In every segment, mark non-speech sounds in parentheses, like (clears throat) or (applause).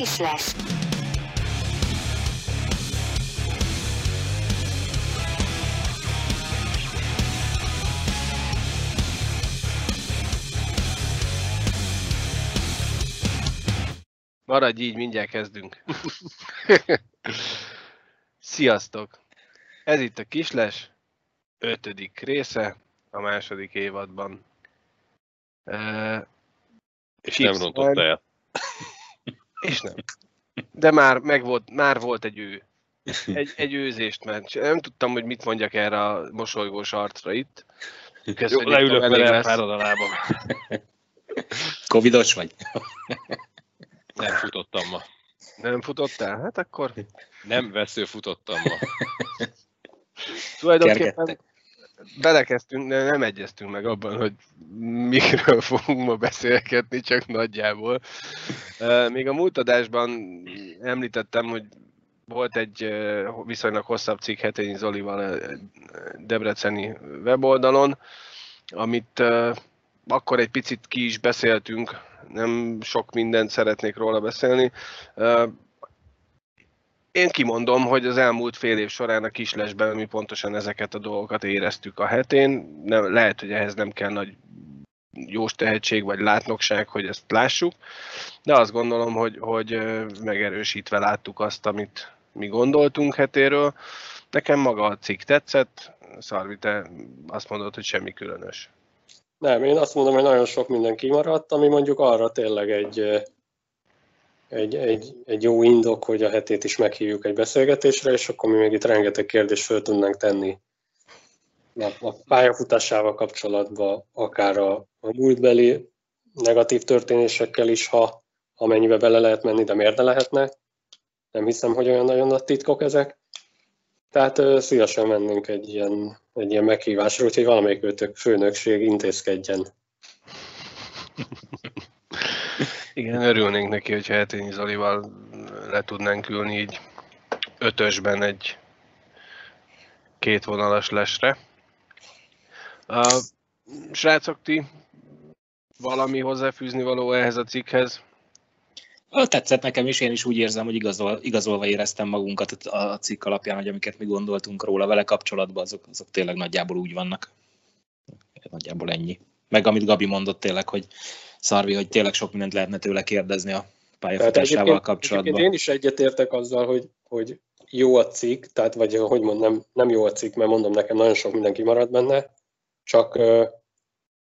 Kisles. Maradj így, mindjárt kezdünk. (laughs) Sziasztok! Ez itt a Kisles, ötödik része a második évadban. Uh, És nem rontotta el. (laughs) És nem. De már, meg volt, már volt egy ő. Egy, egy őzést, mert nem tudtam, hogy mit mondjak erre a mosolygós arcra itt. Jó, Köszönjük, leülök elég vele, a lábam. Covidos vagy? Nem futottam ma. Nem futottál? Hát akkor Nem vesző futottam ma. tulajdonképpen Kergettek. Belekezdtünk, de nem egyeztünk meg abban, hogy mikről (laughs) fogunk ma beszélgetni, csak nagyjából. Még a múlt adásban említettem, hogy volt egy viszonylag hosszabb cikk Hetényi Zolival Debreceni weboldalon, amit akkor egy picit ki is beszéltünk, nem sok mindent szeretnék róla beszélni. Én kimondom, hogy az elmúlt fél év során a kislesben mi pontosan ezeket a dolgokat éreztük a hetén. Nem, lehet, hogy ehhez nem kell nagy jós tehetség vagy látnokság, hogy ezt lássuk, de azt gondolom, hogy, hogy megerősítve láttuk azt, amit mi gondoltunk hetéről. Nekem maga a cikk tetszett, Szarvi, te azt mondod, hogy semmi különös. Nem, én azt mondom, hogy nagyon sok minden kimaradt, ami mondjuk arra tényleg egy, egy, egy, egy jó indok, hogy a hetét is meghívjuk egy beszélgetésre, és akkor mi még itt rengeteg kérdést föl tudnánk tenni a, a pályafutásával kapcsolatban, akár a, a múltbeli negatív történésekkel is, ha amennyibe bele lehet menni, de miért ne lehetne. Nem hiszem, hogy olyan nagyon nagy titkok ezek. Tehát ö, szívesen mennénk egy ilyen, egy ilyen meghívásra, úgyhogy valamelyik őtök főnökség intézkedjen. (laughs) Igen, örülnénk neki, hogyha Hetényi Zolival le tudnánk ülni így ötösben egy kétvonalas lesre. Uh, srácok, ti valami hozzáfűzni való ehhez a cikkhez? Tetszett nekem is, én is úgy érzem, hogy igazol, igazolva éreztem magunkat a cikk alapján, hogy amiket mi gondoltunk róla vele kapcsolatban, azok, azok tényleg nagyjából úgy vannak. Nagyjából ennyi. Meg amit Gabi mondott tényleg, hogy Szarvi, hogy tényleg sok mindent lehetne tőle kérdezni a pályafutásával egyébként, kapcsolatban. egyébként én is egyetértek azzal, hogy, hogy jó a cikk, tehát vagy hogy mondom, nem, jó a cikk, mert mondom nekem nagyon sok minden kimaradt benne, csak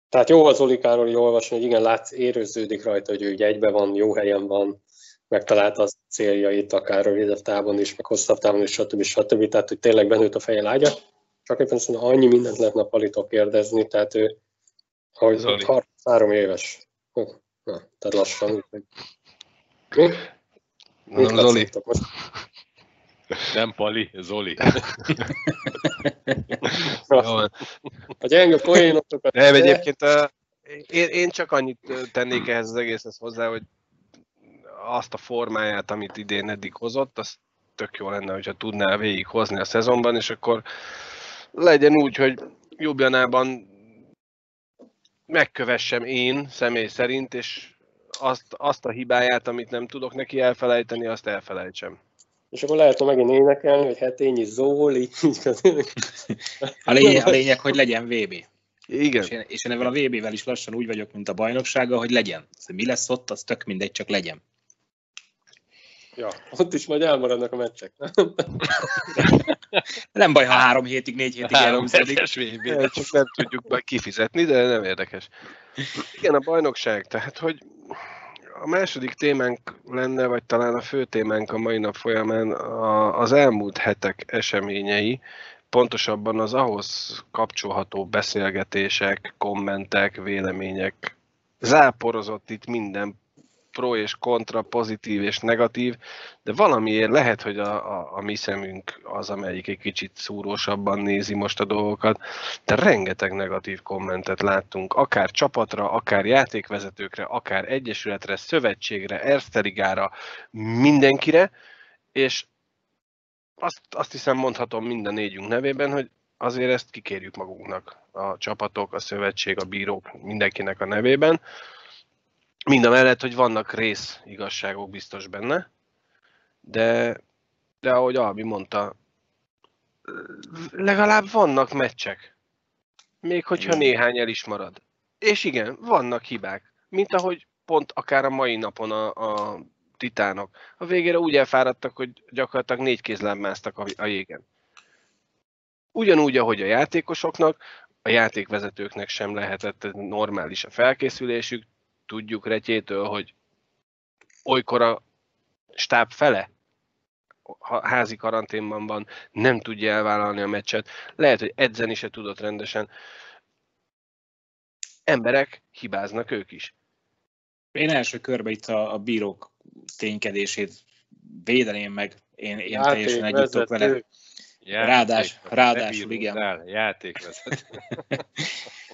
tehát jó az Olikáról így olvasni, hogy igen, látsz, érőződik rajta, hogy ő egybe van, jó helyen van, megtalálta a céljait, akár rövidebb távon is, meg hosszabb távon is, stb. stb. Tehát, hogy tényleg benőtt a feje lágya. Csak éppen szerintem annyi mindent lehetne a Palitól kérdezni, tehát ő, ahogy Zoli. 33 éves. Na, tehát lassan. úgyhogy- Mi? Mit Na, Zoli, most? Nem Pali, Zoli. A gyenge poénotokat. Nem, egyébként uh, én, én csak annyit tennék ehhez az egészhez hozzá, hogy azt a formáját, amit idén eddig hozott, az tök jó lenne, hogyha tudná végighozni a szezonban, és akkor legyen úgy, hogy Jubjanában megkövessem én személy szerint, és azt, azt a hibáját, amit nem tudok neki elfelejteni, azt elfelejtsem. És akkor lehetne megint énekelni, hogy hetényi Zóli. A lényeg, a lényeg, hogy legyen VB. Igen. És én, és én ebben a VB-vel is lassan úgy vagyok, mint a bajnoksága, hogy legyen. Mi lesz ott, az tök mindegy, csak legyen. Ja, ott is majd elmaradnak a meccsek. (laughs) Nem baj, ha három hétig, négy hétig Három elhúzódik. csak nem tudjuk majd kifizetni, de nem érdekes. Igen, a bajnokság, tehát hogy a második témánk lenne, vagy talán a fő témánk a mai nap folyamán a, az elmúlt hetek eseményei, pontosabban az ahhoz kapcsolható beszélgetések, kommentek, vélemények. Záporozott itt minden pro és kontra, pozitív és negatív, de valamiért lehet, hogy a, a, a mi szemünk az, amelyik egy kicsit szúrósabban nézi most a dolgokat, de rengeteg negatív kommentet láttunk, akár csapatra, akár játékvezetőkre, akár egyesületre, szövetségre, Erste Ligára, mindenkire, és azt, azt hiszem mondhatom minden négyünk nevében, hogy azért ezt kikérjük magunknak, a csapatok, a szövetség, a bírók, mindenkinek a nevében. Mind a mellett, hogy vannak rész igazságok biztos benne, de, de ahogy Albi mondta, legalább vannak meccsek. Még hogyha Igen. néhány el is marad. És igen, vannak hibák. Mint ahogy pont akár a mai napon a, a titánok. A végére úgy elfáradtak, hogy gyakorlatilag négy másztak a, a jégen. Ugyanúgy, ahogy a játékosoknak, a játékvezetőknek sem lehetett normális a felkészülésük. Tudjuk Retyétől, hogy olykor a stáb fele ha házi karanténban van, nem tudja elvállalni a meccset, lehet, hogy edzeni se tudott rendesen. Emberek hibáznak ők is. Én első körben itt a, a bírók ténykedését védeném meg. Én, én teljesen együtt tudok vele. Ráadás- Játékvezető. ráadásul, igen. El, játékvezető. (laughs)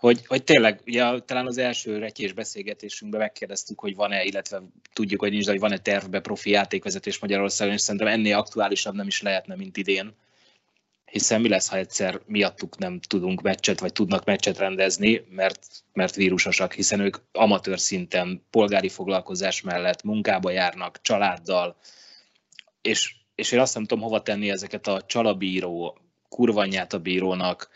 Hogy, hogy tényleg, ugye talán az első retyés beszélgetésünkben megkérdeztük, hogy van-e, illetve tudjuk, hogy nincs, hogy van-e tervbe profi játékvezetés Magyarországon, és szerintem ennél aktuálisabb nem is lehetne, mint idén. Hiszen mi lesz, ha egyszer miattuk nem tudunk meccset, vagy tudnak meccset rendezni, mert, mert vírusosak, hiszen ők amatőr szinten, polgári foglalkozás mellett munkába járnak, családdal, és, és én azt nem tudom hova tenni ezeket a csalabíró, kurvanyát a bírónak,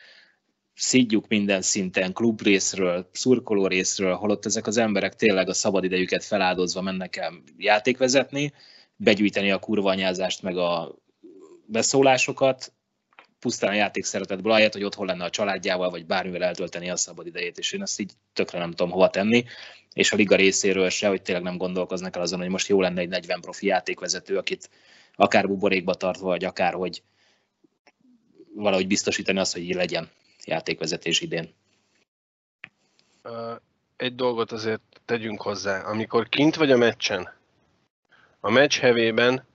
szidjuk minden szinten, klub részről, szurkoló részről, holott ezek az emberek tényleg a szabadidejüket feláldozva mennek el játékvezetni, begyűjteni a kurvanyázást, meg a beszólásokat, pusztán a játék szeretetből, ahelyett, hogy otthon lenne a családjával, vagy bármivel eltölteni a szabadidejét, és én ezt így tökre nem tudom hova tenni, és a liga részéről se, hogy tényleg nem gondolkoznak el azon, hogy most jó lenne egy 40 profi játékvezető, akit akár buborékba tartva, vagy akár, hogy valahogy biztosítani azt, hogy így legyen játékvezetés idén. Egy dolgot azért tegyünk hozzá. Amikor kint vagy a meccsen, a meccs hevében,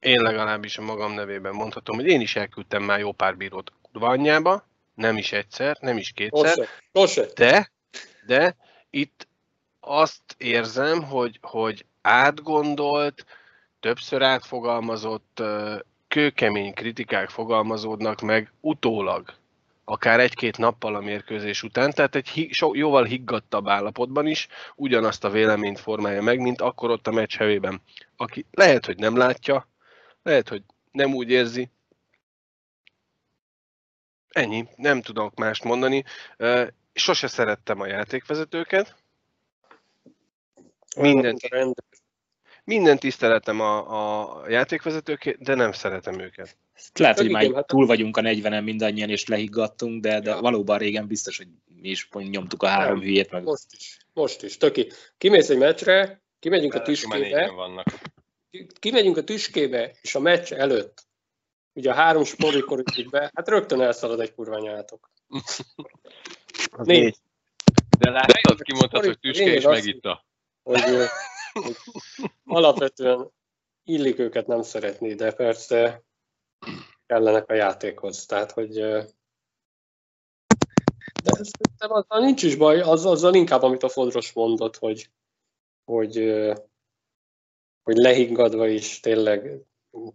én legalábbis a magam nevében mondhatom, hogy én is elküldtem már jó pár bírót anyjába, nem is egyszer, nem is kétszer, Sose. Sose. de, de itt azt érzem, hogy, hogy átgondolt, többször átfogalmazott, kőkemény kritikák fogalmazódnak meg utólag, akár egy-két nappal a mérkőzés után, tehát egy so, jóval higgadtabb állapotban is ugyanazt a véleményt formálja meg, mint akkor ott a meccs hevében. Aki lehet, hogy nem látja, lehet, hogy nem úgy érzi. Ennyi, nem tudok mást mondani. Sose szerettem a játékvezetőket, Mindent. Minden tiszteletem a, a játékvezetőket, de nem szeretem őket. Lehet, hogy Igen, már hát- túl vagyunk a 40-en mindannyian, és lehiggadtunk, de, de Ja. valóban régen biztos, hogy mi is nyomtuk a három Nem. hülyét, meg Most is. Most is. Töki. Kimész egy meccsre, kimegyünk a tüskébe, vannak. ki- kimegyünk a tüskébe, és a meccs előtt, ugye a három sporikor be, hát rögtön elszalad egy kurványátok. (laughs) Négy. De látod, kimondtad, hogy tüske és megitta. Hogy (laughs) alapvetően illik őket nem szeretni, de persze kellenek a játékhoz. Tehát, hogy de szerintem azzal nincs is baj, az, azzal inkább, amit a Fodros mondott, hogy, hogy, hogy lehiggadva is tényleg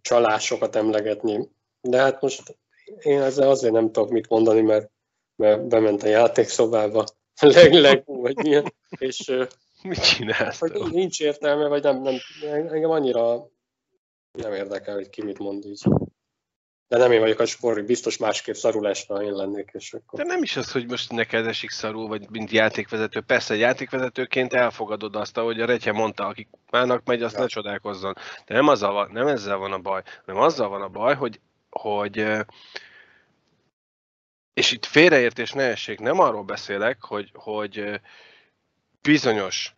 csalásokat emlegetni. De hát most én ezzel azért nem tudok mit mondani, mert, mert bement a játékszobába, (laughs) leg, leg, vagy milyen, és (laughs) Mit csinálsz? hogy nincs- értelme, vagy nem, nem, engem annyira nem érdekel, hogy ki mit mond így. De nem én vagyok a spori, biztos másképp szarul esve, ha én lennék, és De akkor... nem is az, hogy most neked esik szarul, vagy mint játékvezető. Persze, játékvezetőként elfogadod azt, ahogy a Retye mondta, aki mának megy, azt Ja. ne csodálkozzon. De nem, azzal van, nem ezzel van a baj, hanem azzal van a baj, hogy, hogy és itt félreértés ne essék, nem arról beszélek, hogy, hogy bizonyos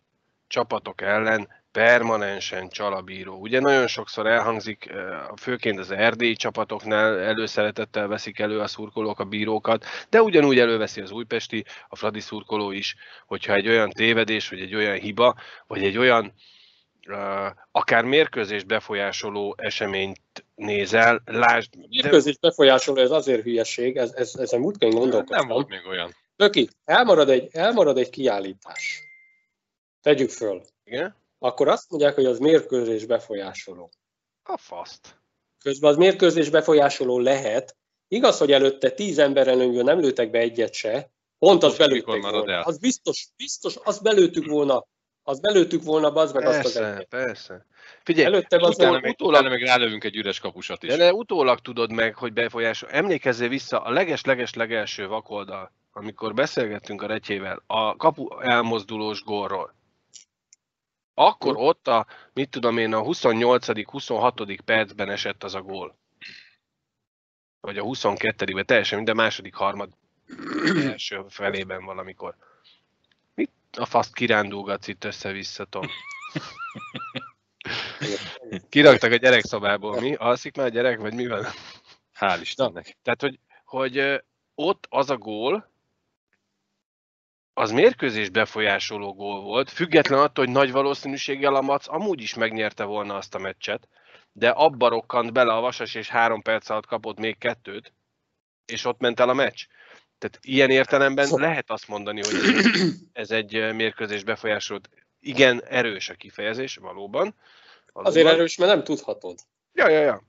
csapatok ellen permanensen csal a bíró. Ugye nagyon sokszor elhangzik, eh, főként az erdélyi csapatoknál előszeretettel veszik elő a szurkolók a bírókat, de ugyanúgy előveszi az újpesti, a Fradi szurkoló is, hogyha egy olyan tévedés, vagy egy olyan hiba, vagy egy olyan eh, akár mérkőzést befolyásoló eseményt nézel, lásd, de Mérkőzés befolyásoló, ez azért hülyeség, ez, ez, ezen múltkor én Nem gondolkodtam. volt még olyan. Töki, elmarad egy, elmarad egy kiállítás. Tegyük föl. igen, Akkor azt mondják, hogy az mérkőzés befolyásoló. a faszt. Közben az mérkőzés befolyásoló lehet. Igaz, hogy előtte tíz ember előnyből nem lőtek be egyet se, Pont az marad volna. Az biztos, biztos, az belőttük volna. Az belőttük volna, bazd meg azt az Persze, egyet. persze. Figyelj, Előtte az Utána meg, utólag, utána meg rálövünk egy üres kapusat is. de, de utólag tudod meg, hogy befolyásol. Emlékezzél vissza a leges-leges-legelső vakoldal, amikor beszélgettünk a Retyével a kapu elmozdulós gólról. Akkor ott a, mit tudom én, a 28.-26. percben esett az a gól. Vagy a 22 teljesen minden második harmad első felében valamikor. Mit a faszt kirándulgatsz itt össze-vissza, Tom? Kiraktak a gyerekszobából, mi? Alszik már a gyerek, vagy mi van? Hál' Istennek. Tehát, hogy, hogy ott az a gól, az mérkőzés befolyásoló gól volt, független attól, hogy nagy valószínűséggel a Mac amúgy is megnyerte volna azt a meccset, de abba rokkant bele a Vasas, és három perc alatt kapott még kettőt, és ott ment el a meccs. Tehát ilyen értelemben lehet azt mondani, hogy ez egy, mérkőzés befolyásolt. Igen, erős a kifejezés, valóban. valóban. Azért erős, mert nem tudhatod. Ja, ja, ja.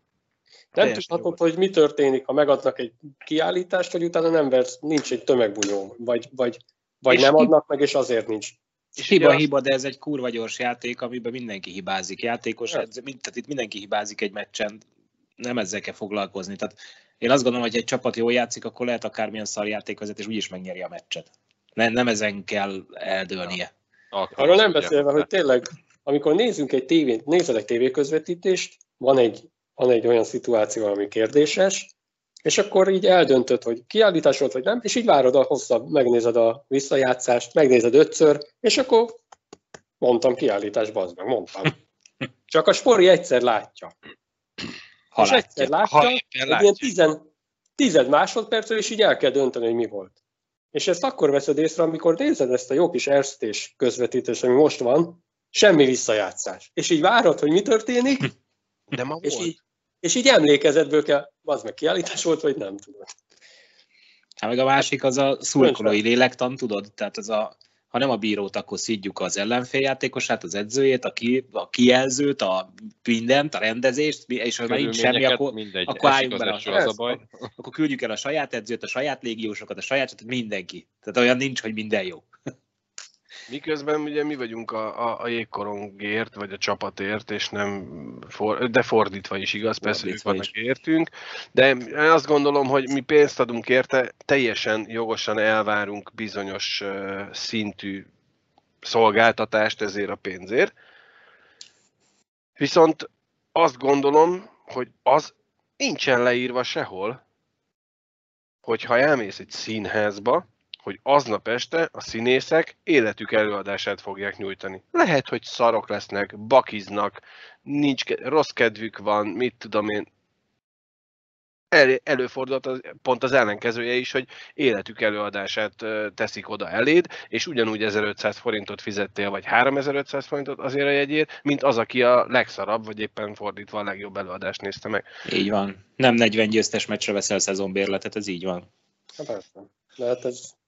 Nem tudhatod, hogy mi történik, ha megadnak egy kiállítást, hogy utána nem versz, nincs egy tömegbunyó, vagy, vagy, vagy És nem adnak meg, és azért nincs. És Hiba, hiba, de ez egy kurva gyors játék, amiben mindenki hibázik. Játékos, Ja. ez, tehát itt mindenki hibázik egy meccsen, nem ezzel kell foglalkozni. Tehát én azt gondolom, hogy egy csapat jól játszik, akkor lehet akármilyen szarjátékvezetés úgyis megnyeri a meccset. Nem, nem ezen kell eldőlnie. Arról nem beszélve, hogy tényleg, amikor nézünk egy tévét, nézel egy tévéközvetítést, van egy, van egy olyan szituáció, ami kérdéses, és akkor így eldöntöd, hogy kiállítás volt, vagy nem, és így várod a hosszabb, megnézed a visszajátszást, megnézed ötször, és akkor mondtam kiállítás, bazd meg, mondtam. (laughs) Csak a spori egyszer látja. Ha és egyszer látja. látja, Ha egy látja. ilyen tizen, tized másodpercről, és így el kell dönteni, hogy mi volt. És ezt akkor veszed észre, amikor nézed ezt a jó kis erstés közvetítést, ami most van, semmi visszajátszás. És így várod, hogy mi történik, (laughs) De ma és volt. így, és így emlékezetből kell, az meg kiállítás volt, vagy nem tudod. Hát meg a másik az a szurkolói lélektan, tudod? Tehát az a, ha nem a bírót, akkor szidjuk az ellenféljátékosát, az edzőjét, a, ki, a kijelzőt, a mindent, a rendezést, és ha megint semmi, akkor, mindegy, akkor álljunk bele a az a Ez baj. akkor küldjük el a saját edzőt, a saját légiósokat, a saját, tehát mindenki. Tehát olyan nincs, hogy minden jó. Miközben ugye mi vagyunk a, a, a jégkorongért, vagy a csapatért, és nem, for, de fordítva is igaz, persze ők vannak értünk, de én azt gondolom, hogy mi pénzt adunk érte, teljesen jogosan elvárunk bizonyos uh, szintű szolgáltatást ezért a pénzért. Viszont azt gondolom, hogy az nincsen leírva sehol, hogyha elmész egy színházba, hogy aznap este a színészek életük előadását fogják nyújtani. Lehet, hogy szarok lesznek, bakiznak, nincs, ke- rossz kedvük van, mit tudom én. El, előfordult az, pont az ellenkezője is, hogy életük előadását teszik oda eléd, és ugyanúgy 1500 forintot fizettél, vagy 3500 forintot azért a jegyért, mint az, aki a legszarabb, vagy éppen fordítva a legjobb előadást nézte meg. Így van. Nem 40 győztes meccsre veszel szezonbérletet, ez így van. Hát persze. Lehet ez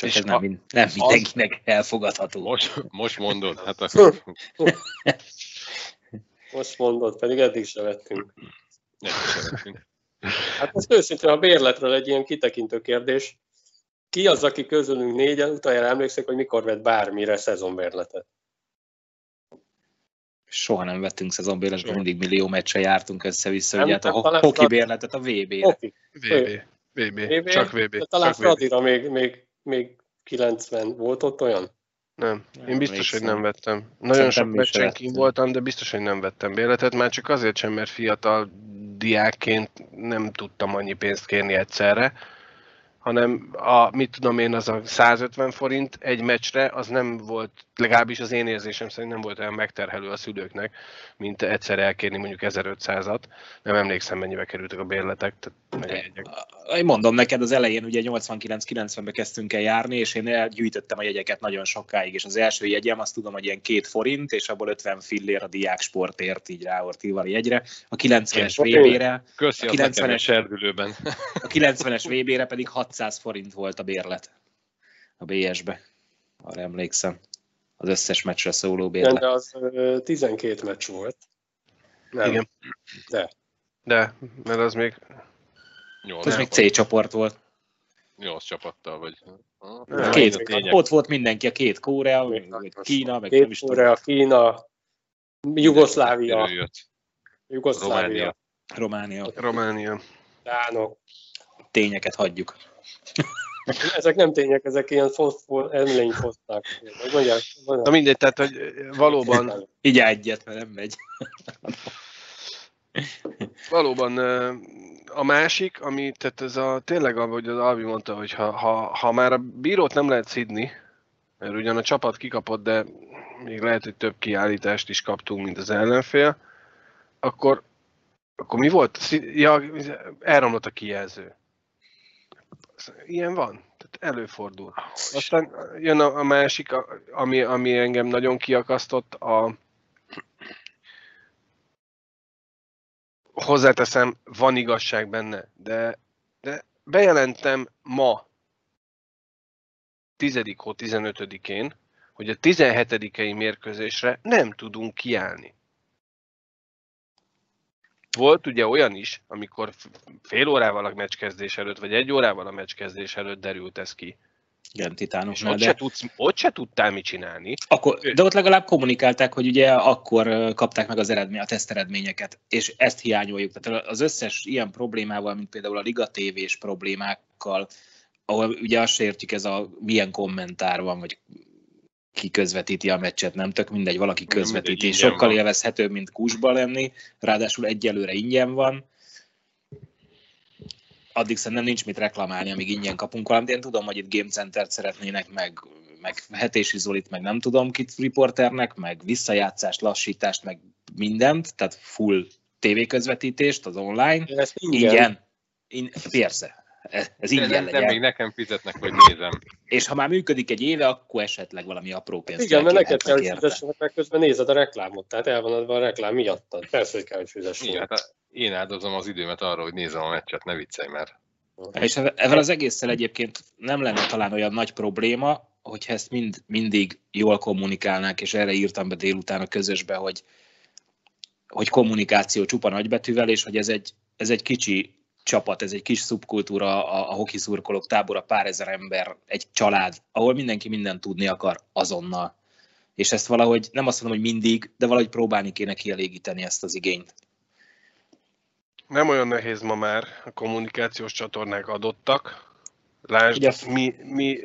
Csak És ez a- nem, min- nem mindenkinek elfogadható. Most, most mondod, hát akkor (laughs) most mondod, pedig eddig se vettünk. nem szeretünk. Hát most őszintén a bérletről egy ilyen kitekintő kérdés. Ki az, aki közülünk négyen utoljára emlékszik, hogy mikor vett bármire szezonbérletet? Soha nem vettünk szezonbérletet, mindig millió meccse jártunk össze-vissza, Nem, ugye hát a hoki bérletet a VB-re. VB. VB. VB, Csak VB. talán Csak VB. Fradira még, még, még 90 volt ott olyan? Nem, Nem én biztos, hogy nem vettem. Nagyon sok meccsen vettünk. voltam, de biztos, hogy nem vettem bérletet, már csak azért sem, mert fiatal diákként nem tudtam annyi pénzt kérni egyszerre, hanem a, mit tudom én, az a 150 forint egy meccsre, az nem volt, legalábbis az én érzésem szerint nem volt olyan megterhelő a szülőknek, mint egyszer elkérni mondjuk 1500-at. Nem emlékszem, mennyibe kerültek a bérletek, tehát. Én mondom neked, az elején ugye 89-90-ben kezdtünk el járni, és én elgyűjtöttem a jegyeket nagyon sokáig, és az első jegyem azt tudom, hogy ilyen két forint, és abból 50 fillér a diák sportért, így ráortíval a jegyre. A 90-es VB-re, Köszi, A az nekem 90-es egy serdülőben. a 90-es VB-re pedig 600 forint volt a bérlet a BS-be. Arra emlékszem. Az összes meccsre szóló bérlet. de az ö, 12 meccs volt. Nem. Igen. De. De, mert az még Jó, Ez nem még volt. C csoport volt. nyolc csapattal, vagy... Nem, Két, tények. ott volt mindenki, a két Korea, nagyon Kína, meg nem Két is tudom. Korea, Kína, Jugoszlávia. Jugoszlávia, Románia. Románia. Románia. Dánok. Tényeket hagyjuk. (laughs) Ezek nem tények, ezek ilyen foszfor, mondják? Na mindegy, tehát hogy valóban, Így egyet, mert nem megy. valóban a másik, ami, tehát ez a, tényleg, ahogy az Alvi mondta, hogy ha, ha, ha már a bírót nem lehet szidni, mert ugyan a csapat kikapott, de még lehet, hogy több kiállítást is kaptunk, mint az ellenfél, akkor, akkor mi volt? Ja, elromlott a kijelző. Ilyen van. Tehát előfordul. Aztán jön a, a másik, ami, ami engem nagyon kiakasztott, a hozzáteszem, van igazság benne, de, de bejelentem ma, 10. hó 15-én, hogy a 17. mérkőzésre nem tudunk kiállni. Volt ugye olyan is, amikor fél órával a meccskezdés előtt, vagy egy órával a meccskezdés előtt derült ez ki. Igen, És titánoknál, ott, de... se tudsz, ott se tudtál mit csinálni. Akkor, de ott legalább kommunikálták, hogy ugye akkor kapták meg az eredmény, a teszteredményeket, és ezt hiányoljuk. Tehát az összes ilyen problémával, mint például a Liga TV-s problémákkal, ahol ugye azt se értjük, ez a milyen kommentár van, vagy ki közvetíti a meccset, nem tök mindegy, valaki közvetíti, mindegy, sokkal van. élvezhetőbb, mint kusba lenni, ráadásul egyelőre ingyen van, addig szerintem nincs mit reklamálni, amíg ingyen kapunk valamit. Én tudom, hogy itt Game Center-t szeretnének, meg, meg Hetési Zolit, meg nem tudom kit riporternek, meg visszajátszást, lassítást, meg mindent, tehát full tévéközvetítést az online. Ingyen. Ingyen. In, persze. Ez, ez De, ingyen de, de legyen. még nekem fizetnek, hogy nézem. És ha már működik egy éve, akkor esetleg valami apró pénzt Igen, mert neked kell, hogy fizessenek, meg közben nézed a reklámot, tehát el van adva a reklám miattad. Persze, hogy kell, hogy Igen, fizessünk. hát én áldozom az időmet arra, hogy nézem a meccset, ne viccelj már. És ezzel az egésszel egyébként nem lenne talán olyan nagy probléma, hogyha ezt mind, mindig jól kommunikálnák, és erre írtam be délután a közösbe, hogy, hogy kommunikáció csupa nagybetűvel, és hogy ez egy, ez egy kicsi csapat, ez egy kis szubkultúra, a, a hoki szurkolók tábora, pár ezer ember, egy család, ahol mindenki mindent tudni akar azonnal. És ezt valahogy, nem azt mondom, hogy mindig, de valahogy próbálni kéne kielégíteni ezt az igényt. Nem olyan nehéz ma már, a kommunikációs csatornák adottak. Lásd, Ugye- mi, mi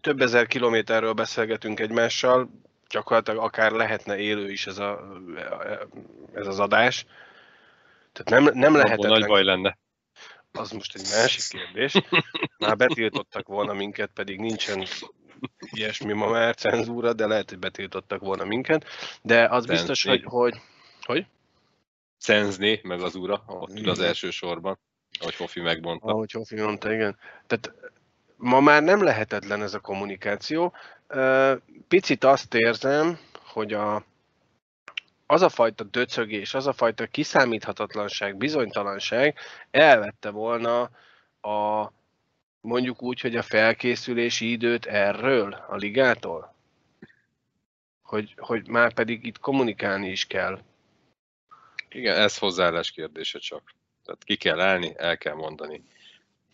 több ezer kilométerről beszélgetünk egymással, gyakorlatilag akár lehetne élő is ez, a, ez az adás. Tehát nem, nem lehetetlen. nagy baj lenne. Az most egy másik kérdés. Már betiltottak volna minket, pedig nincsen ilyesmi ma már cenzúra, de lehet, hogy betiltottak volna minket. De az biztos, hogy, hogy, hogy Szenzné, meg az ura, ott ül az első sorban, ahogy Hofi megmondta. Ahogy Hofi mondta, igen. Tehát ma már nem lehetetlen ez a kommunikáció. Picit azt érzem, hogy a, az a fajta döcögés, az a fajta kiszámíthatatlanság, bizonytalanság elvette volna a mondjuk úgy, hogy a felkészülési időt erről, a ligától? Hogy, hogy már pedig itt kommunikálni is kell. Igen, ez hozzáállás kérdése csak. Tehát ki kell állni, el kell mondani.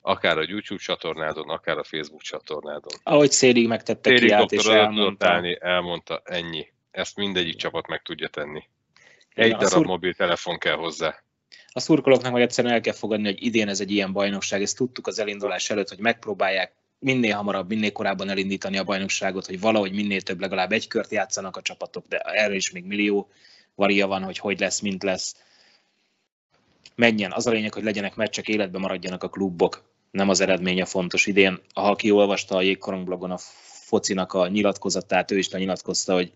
Akár a YouTube csatornádon, akár a Facebook csatornádon. Ahogy Szélig megtette Téri kiállt, és elmondta. állni, elmondta, ennyi. Ezt mindegyik csapat meg tudja tenni. Egy a darab szur- mobiltelefon kell hozzá. A szurkolóknak meg egyszerűen el kell fogadni, hogy idén ez egy ilyen bajnokság, ezt tudtuk az elindulás előtt, hogy megpróbálják minél hamarabb, minél korábban elindítani a bajnokságot, hogy valahogy minél több, legalább egy kört játszanak a csapatok, de erre is még millió varia van, hogy hogy lesz, mint lesz. Menjen. Az a lényeg, hogy legyenek meccsek, életben maradjanak a klubok. Nem az eredménye fontos idén. Ha aki olvasta a Jégkorong blogon a focinak a nyilatkozatát, ő is lenyilatkozta, hogy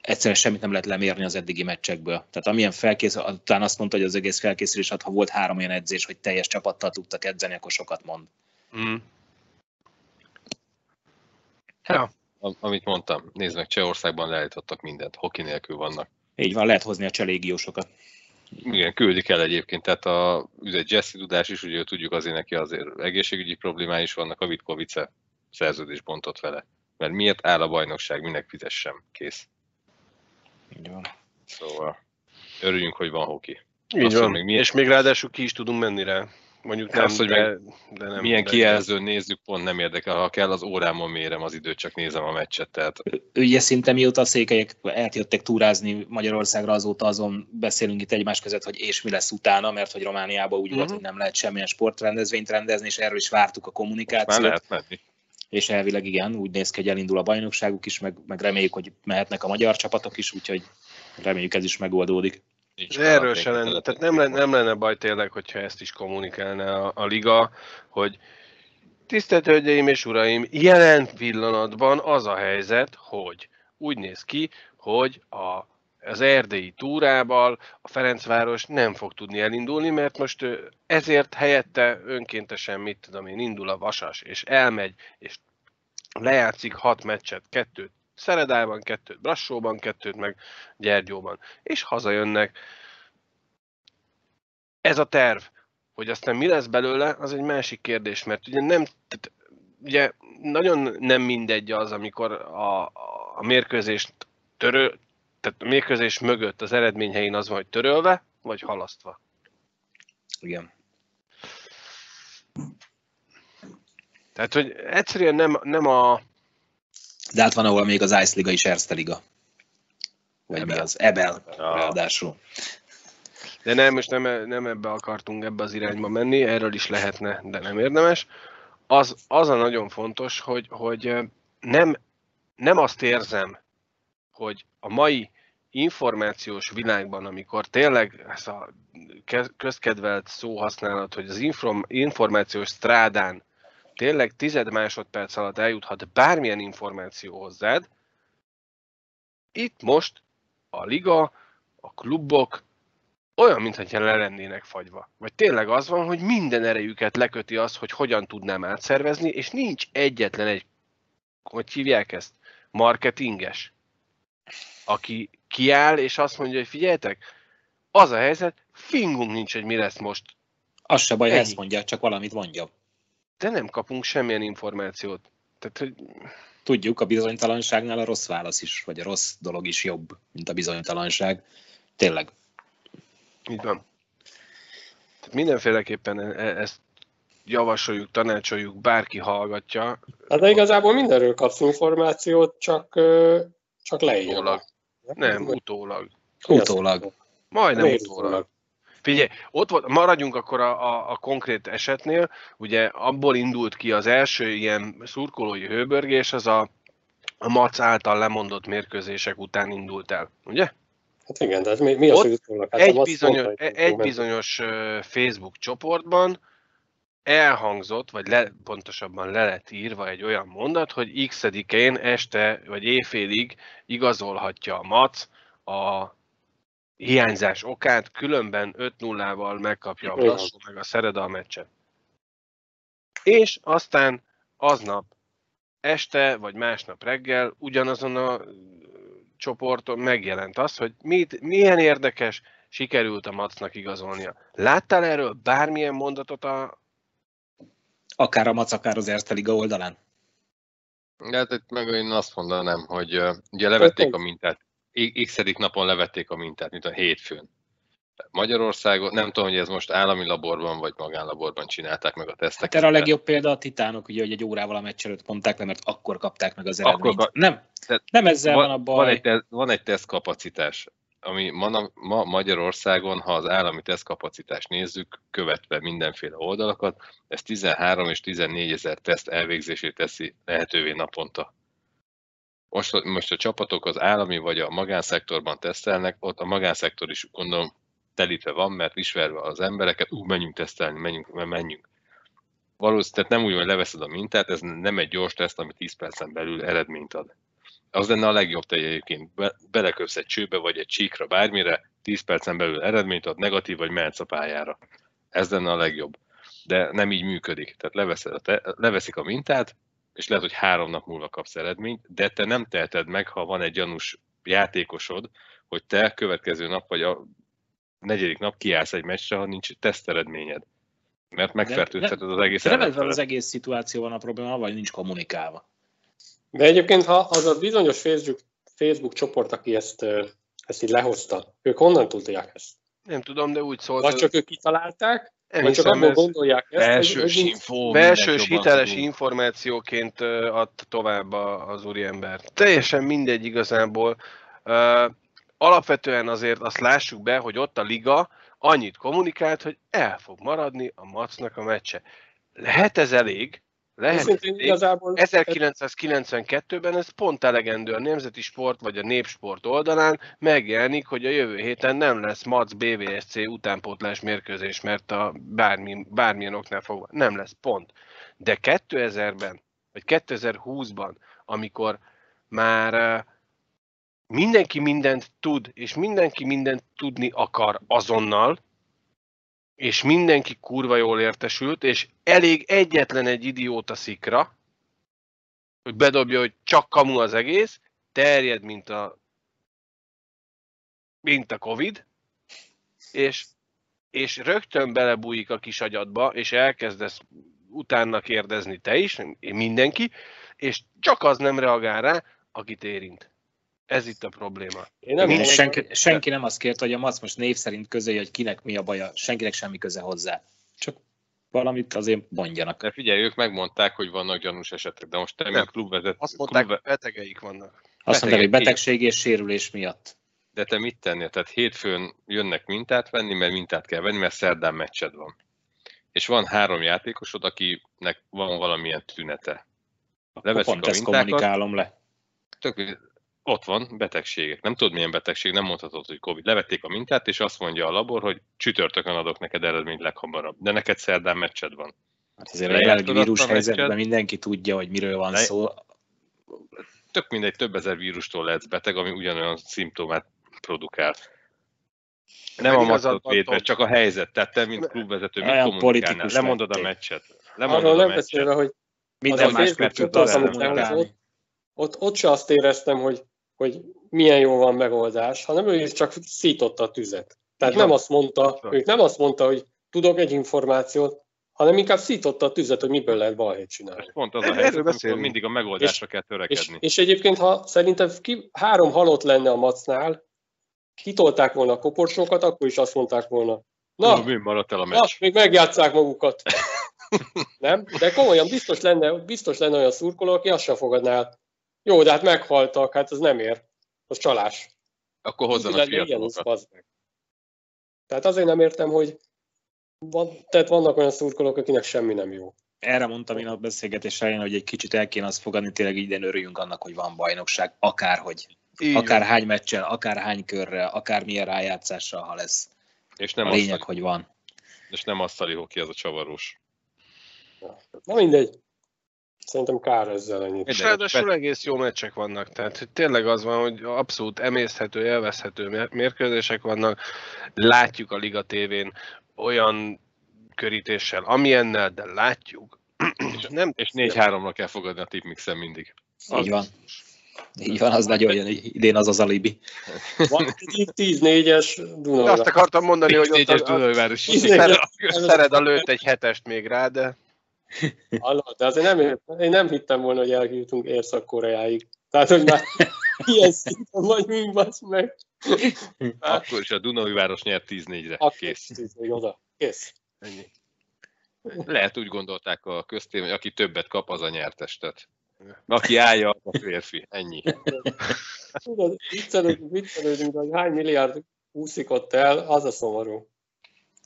egyszerűen semmit nem lehet lemérni az eddigi meccsekből. Tehát amilyen felkészül, utána azt mondta, hogy az egész felkészülés, hát ha volt három olyan edzés, hogy teljes csapattal tudtak edzeni, akkor sokat mond. Mm. Am- Amit mondtam, nézd meg, Csehországban leállítottak mindent, hoki nélkül vannak. Így van, lehet hozni a cselégiósokat. Igen, küldik el egyébként, tehát a, ugye Jesse Dudás is, ugye tudjuk azért neki azért egészségügyi problémái is vannak, a Vitkovice szerződés bontott vele. Mert miért áll a bajnokság, minek fizessem, kész. Így van. Szóval örüljünk, hogy van hoki. Így Azt, van. még milyen- És még ráadásul ki is tudunk menni rá. Mondjuk nem, Az, hogy de, de nem. Milyen de kijelzőn nézzük, pont nem érdekel. Ha kell, az órámon mérem az időt, csak nézem a meccset. Tehát ugye szinte mióta a székelyek eljöttek túrázni Magyarországra, azóta azon beszélünk itt egymás között, hogy és mi lesz utána, mert hogy Romániában úgy volt, Mhm. hogy nem lehet semmilyen sportrendezvényt rendezni, és erről is vártuk a már kommunikációt. lehet menni. És elvileg igen, úgy néz ki, hogy elindul a bajnokságuk is, meg, meg reméljük, hogy mehetnek a magyar csapatok is, úgyhogy reméljük ez is megoldódik. Nincs erről se lenne, tehát nem lenne, nem lenne baj tényleg, hogyha ezt is kommunikálna a, a liga, hogy tisztelt Hölgyeim és Uraim, jelen pillanatban az a helyzet, hogy úgy néz ki, hogy a, az erdélyi túrával a Ferencváros nem fog tudni elindulni, mert most ezért helyette önkéntesen, mit tudom én, indul a Vasas, és elmegy, és lejátszik hat meccset, kettőt Szeredában, kettőt Brassóban, kettőt meg Gyergyóban, és hazajönnek. Ez a terv, hogy aztán mi lesz belőle, az egy másik kérdés, mert ugye nem, tehát ugye nagyon nem mindegy az, amikor a, a mérkőzést törő, tehát a mérkőzés mögött az eredményhelyin az van, hogy törölve, vagy halasztva. Igen. Tehát, hogy egyszerűen nem, nem a... De hát van, ahol még az Ice Liga is Erste Liga. Vagy mi Ebel. az? Ebel, Ja. ráadásul. De nem, most nem, nem ebbe akartunk ebbe az irányba menni, erről is lehetne, de nem érdemes. Az, az a nagyon fontos, hogy, hogy nem, nem azt érzem, hogy a mai információs világban, amikor tényleg ez a ke- közkedvelt szóhasználat, hogy az inform, információs strádán tényleg tized másodperc alatt eljuthat bármilyen információ hozzád, itt most a liga, a klubok olyan, mintha le lennének fagyva. Vagy tényleg az van, hogy minden erejüket leköti az, hogy hogyan tudnám átszervezni, és nincs egyetlen egy, hogy hívják ezt, marketinges, aki kiáll, és azt mondja, hogy figyeljetek, az a helyzet, fingunk nincs, hogy mi lesz most, Az se baj, ha Ennyi. ezt mondja, csak valamit mondja. de nem kapunk semmilyen információt. Tehát, hogy Tudjuk, a bizonytalanságnál a rossz válasz is, vagy a rossz dolog is jobb, mint a bizonytalanság. Tényleg. Így van. Tehát mindenféleképpen e- e- ezt javasoljuk, tanácsoljuk, bárki hallgatja. Hát de igazából mindenről kapsz információt, csak, csak leírva. Utólag. Nem, utólag. Utólag. Majdnem utólag. Figyelj, ott volt, maradjunk akkor a, a, a konkrét esetnél, ugye abból indult ki az első ilyen szurkolói hőbörgés, az a, a MAC által lemondott mérkőzések után indult el, ugye? Hát igen, de ez mi, mi az, hogy utólag? Hát egy, bizonyos, mondta, hogy egy bizonyos Facebook csoportban elhangzott, vagy le, pontosabban le lett írva egy olyan mondat, hogy x-én este vagy éjfélig igazolhatja a MAC a hiányzás okát, különben 5-0-val megkapja a. Brassó meg a Szereda a meccset. És aztán aznap este vagy másnap reggel ugyanazon a csoporton megjelent az, hogy mit, milyen érdekes, sikerült a Macnak igazolnia. Láttál erről bármilyen mondatot a... Akár a Mac, akár az Erste Liga oldalán. Hát itt meg én azt mondanám, hogy ugye levették a mintát. X napon levették a mintát, mint a hétfőn. Magyarországon, nem tudom, hogy ez most állami laborban vagy magánlaborban csinálták meg a Hát teszteket. erre a legjobb példa a Titánok, ugye, hogy egy órával a meccs előtt mondták le, mert akkor kapták meg az Akkor eredményt. kap- Nem, Tehát nem ezzel van, a van, baj. van, egy, teszt- van egy tesztkapacitás, ami ma, ma Magyarországon, ha az állami tesztkapacitást nézzük, követve mindenféle oldalakat, ez 13 és 14 ezer teszt elvégzését teszi lehetővé naponta. Most, most a csapatok az állami vagy a magánszektorban tesztelnek, ott a magánszektor is gondolom telítve van, mert ismerve az embereket, úgy menjünk tesztelni, menjünk, menjünk. Valószínűleg nem úgy, hogy leveszed a mintát, ez nem egy gyors teszt, ami 10 percen belül eredményt ad. Az lenne a legjobb te egyébként. Be, beleköpsz egy csőbe, vagy egy csíkra, bármire, 10 percen belül eredményt ad, negatív, vagy mehetsz a pályára. Ez lenne a legjobb. De nem így működik. Tehát leveszed a te, leveszik a mintát, és lehet, hogy három nap múlva kapsz eredményt, de te nem teheted meg, ha van egy gyanús játékosod, hogy te következő nap, vagy a negyedik nap kiállsz egy meccsre, ha nincs teszteredményed. Mert megfertőzheted az egész De ellenfelet. az egész szituáció van a probléma, vagy nincs kommunikálva. De egyébként, ha az a bizonyos Facebook, Facebook csoport, aki ezt, ezt így lehozta, ők honnan tudják ezt? Nem tudom, de úgy szólt, Vagy csak ők kitalálták, Nem Vagy csak abból ez gondolják ezt, Belsős hogy infó, belsős hiteles tudunk. információként adta tovább az úriember. Teljesen mindegy igazából. Alapvetően azért azt lássuk be, hogy ott a liga annyit kommunikált, hogy el fog maradni a Macnak a meccse. Lehet ez elég? Lehet Őszintén elég? igazából 1992-ben ez pont elegendő a Nemzeti Sport vagy a Népsport oldalán megjelenik, hogy a jövő héten nem lesz MAC BVSC utánpótlás mérkőzés, mert a bármi, bármilyen oknál fogva nem lesz pont. De 2000-ben, vagy 2020-ban, amikor már mindenki mindent tud, és mindenki mindent tudni akar azonnal, és mindenki kurva jól értesült, és elég egyetlen egy idióta szikra, hogy bedobja, hogy csak kamu az egész, terjed, mint a mint a Covid, és, és rögtön belebújik a kis agyadba, és elkezdesz utána kérdezni te is, mindenki, és csak az nem reagál rá, akit érint. Ez itt a probléma. én nem mondom, senki, senki nem azt kérte, hogy a Mac most név szerint közölje, hogy kinek mi a baja. Senkinek semmi köze hozzá. Csak valamit azért mondjanak. De figyelj, ők megmondták, hogy vannak gyanús esetek, de most te, Nem. mint klubvezet, Azt mondták, klubve- betegeik vannak. Azt mondták, hogy betegség és sérülés miatt. de te mit tennél? Tehát hétfőn jönnek mintát venni, mert mintát kell venni, mert szerdán meccsed van. És van három játékosod, akinek van valamilyen tünete. Akkor Leveszik pont a ezt mintákat. kommunikálom le. Tök, ott van betegségek. Nem tudod, milyen betegség, nem mondhatod, hogy Covid. Levették a mintát, és azt mondja a labor, hogy csütörtökön adok neked eredményt leghamarabb. De neked szerdán meccsed van. Hát azért a jelenlegi vírus a helyzetben mindenki tudja, hogy miről van Le- szó. Tök mindegy, több ezer vírustól lehetsz beteg, ami ugyanolyan szimptomát produkál. Nem a védve, Tom. csak a helyzet. Tehát te, mint klubvezető, mit kommunikálnál? Lemondod a lettél. meccset. arról Lemondod a nem meccset. beszélve, hogy Minden a más kommunikálni. elhozott, ott, ott se azt éreztem, hogy, hogy milyen jó van megoldás, hanem ő is csak szította a tüzet. Tehát Így nem azt mondta, ők nem azt mondta, hogy tudok egy információt, hanem inkább szította a tüzet, hogy miből lehet balhét csinálni. És pont az a Erről helyzet, amikor mindig a megoldásra kell És, törekedni. és egyébként, ha szerintem ki, három halott lenne a macnál, kitolták volna a koporsókat, akkor is azt mondták volna, Na, na, mi maradt el a na meccs? még megjátszák magukat. nem? De komolyan biztos lenne, biztos lenne olyan szurkoló, aki azt sem fogadná el. Jó, de hát meghaltak, hát ez nem ér. Az csalás. Akkor hozzanak fiatalokat. Tehát azért nem értem, hogy van, tehát vannak olyan szurkolók, akinek semmi nem jó. Erre mondtam én a beszélgetés elején, hogy egy kicsit el kéne azt fogadni, tényleg idén örüljünk annak, hogy van bajnokság, akárhogy. Így Akár van. hány meccsel, akár hány körrel, akár milyen rájátszással, ha lesz. És nem, a lényeg, asztali, hogy van. és nem asztali hoki, az a csavarós. Na mindegy. Szerintem kár ezzel ennyit. És ráadásul egész jó meccsek vannak, tehát hogy tényleg az van, hogy abszolút emészthető, élvezhető mér- mérkőzések vannak, látjuk a Liga tévén olyan körítéssel, amilyennel, de látjuk. (clears throat) Nem, És 4-3-ra kell fogadni a tipmixen mindig. Így van. Így van, az nagyon jön, idén az az alibi. Van egy 10-4-es de azt akartam mondani, hogy ott a, a. Négyes. Szered a lőtt egy hetest még rá, de Hallod, de azért nem, én nem hittem volna, hogy eljutunk Észak-Koreáig. Tehát, hogy már (laughs) ilyen szinten vagyunk, basz meg. Akkor is a Dunajváros nyert 10-4-re. Akkor Kész. tíz, még oda. Kész. ennyi. Lehet úgy gondolták a köztém, hogy aki többet kap, az a nyertestet. Aki állja, a férfi. Ennyi. Tudod, viccelődünk, viccelődünk, hogy hány milliárd úszik ott el, az a szomorú.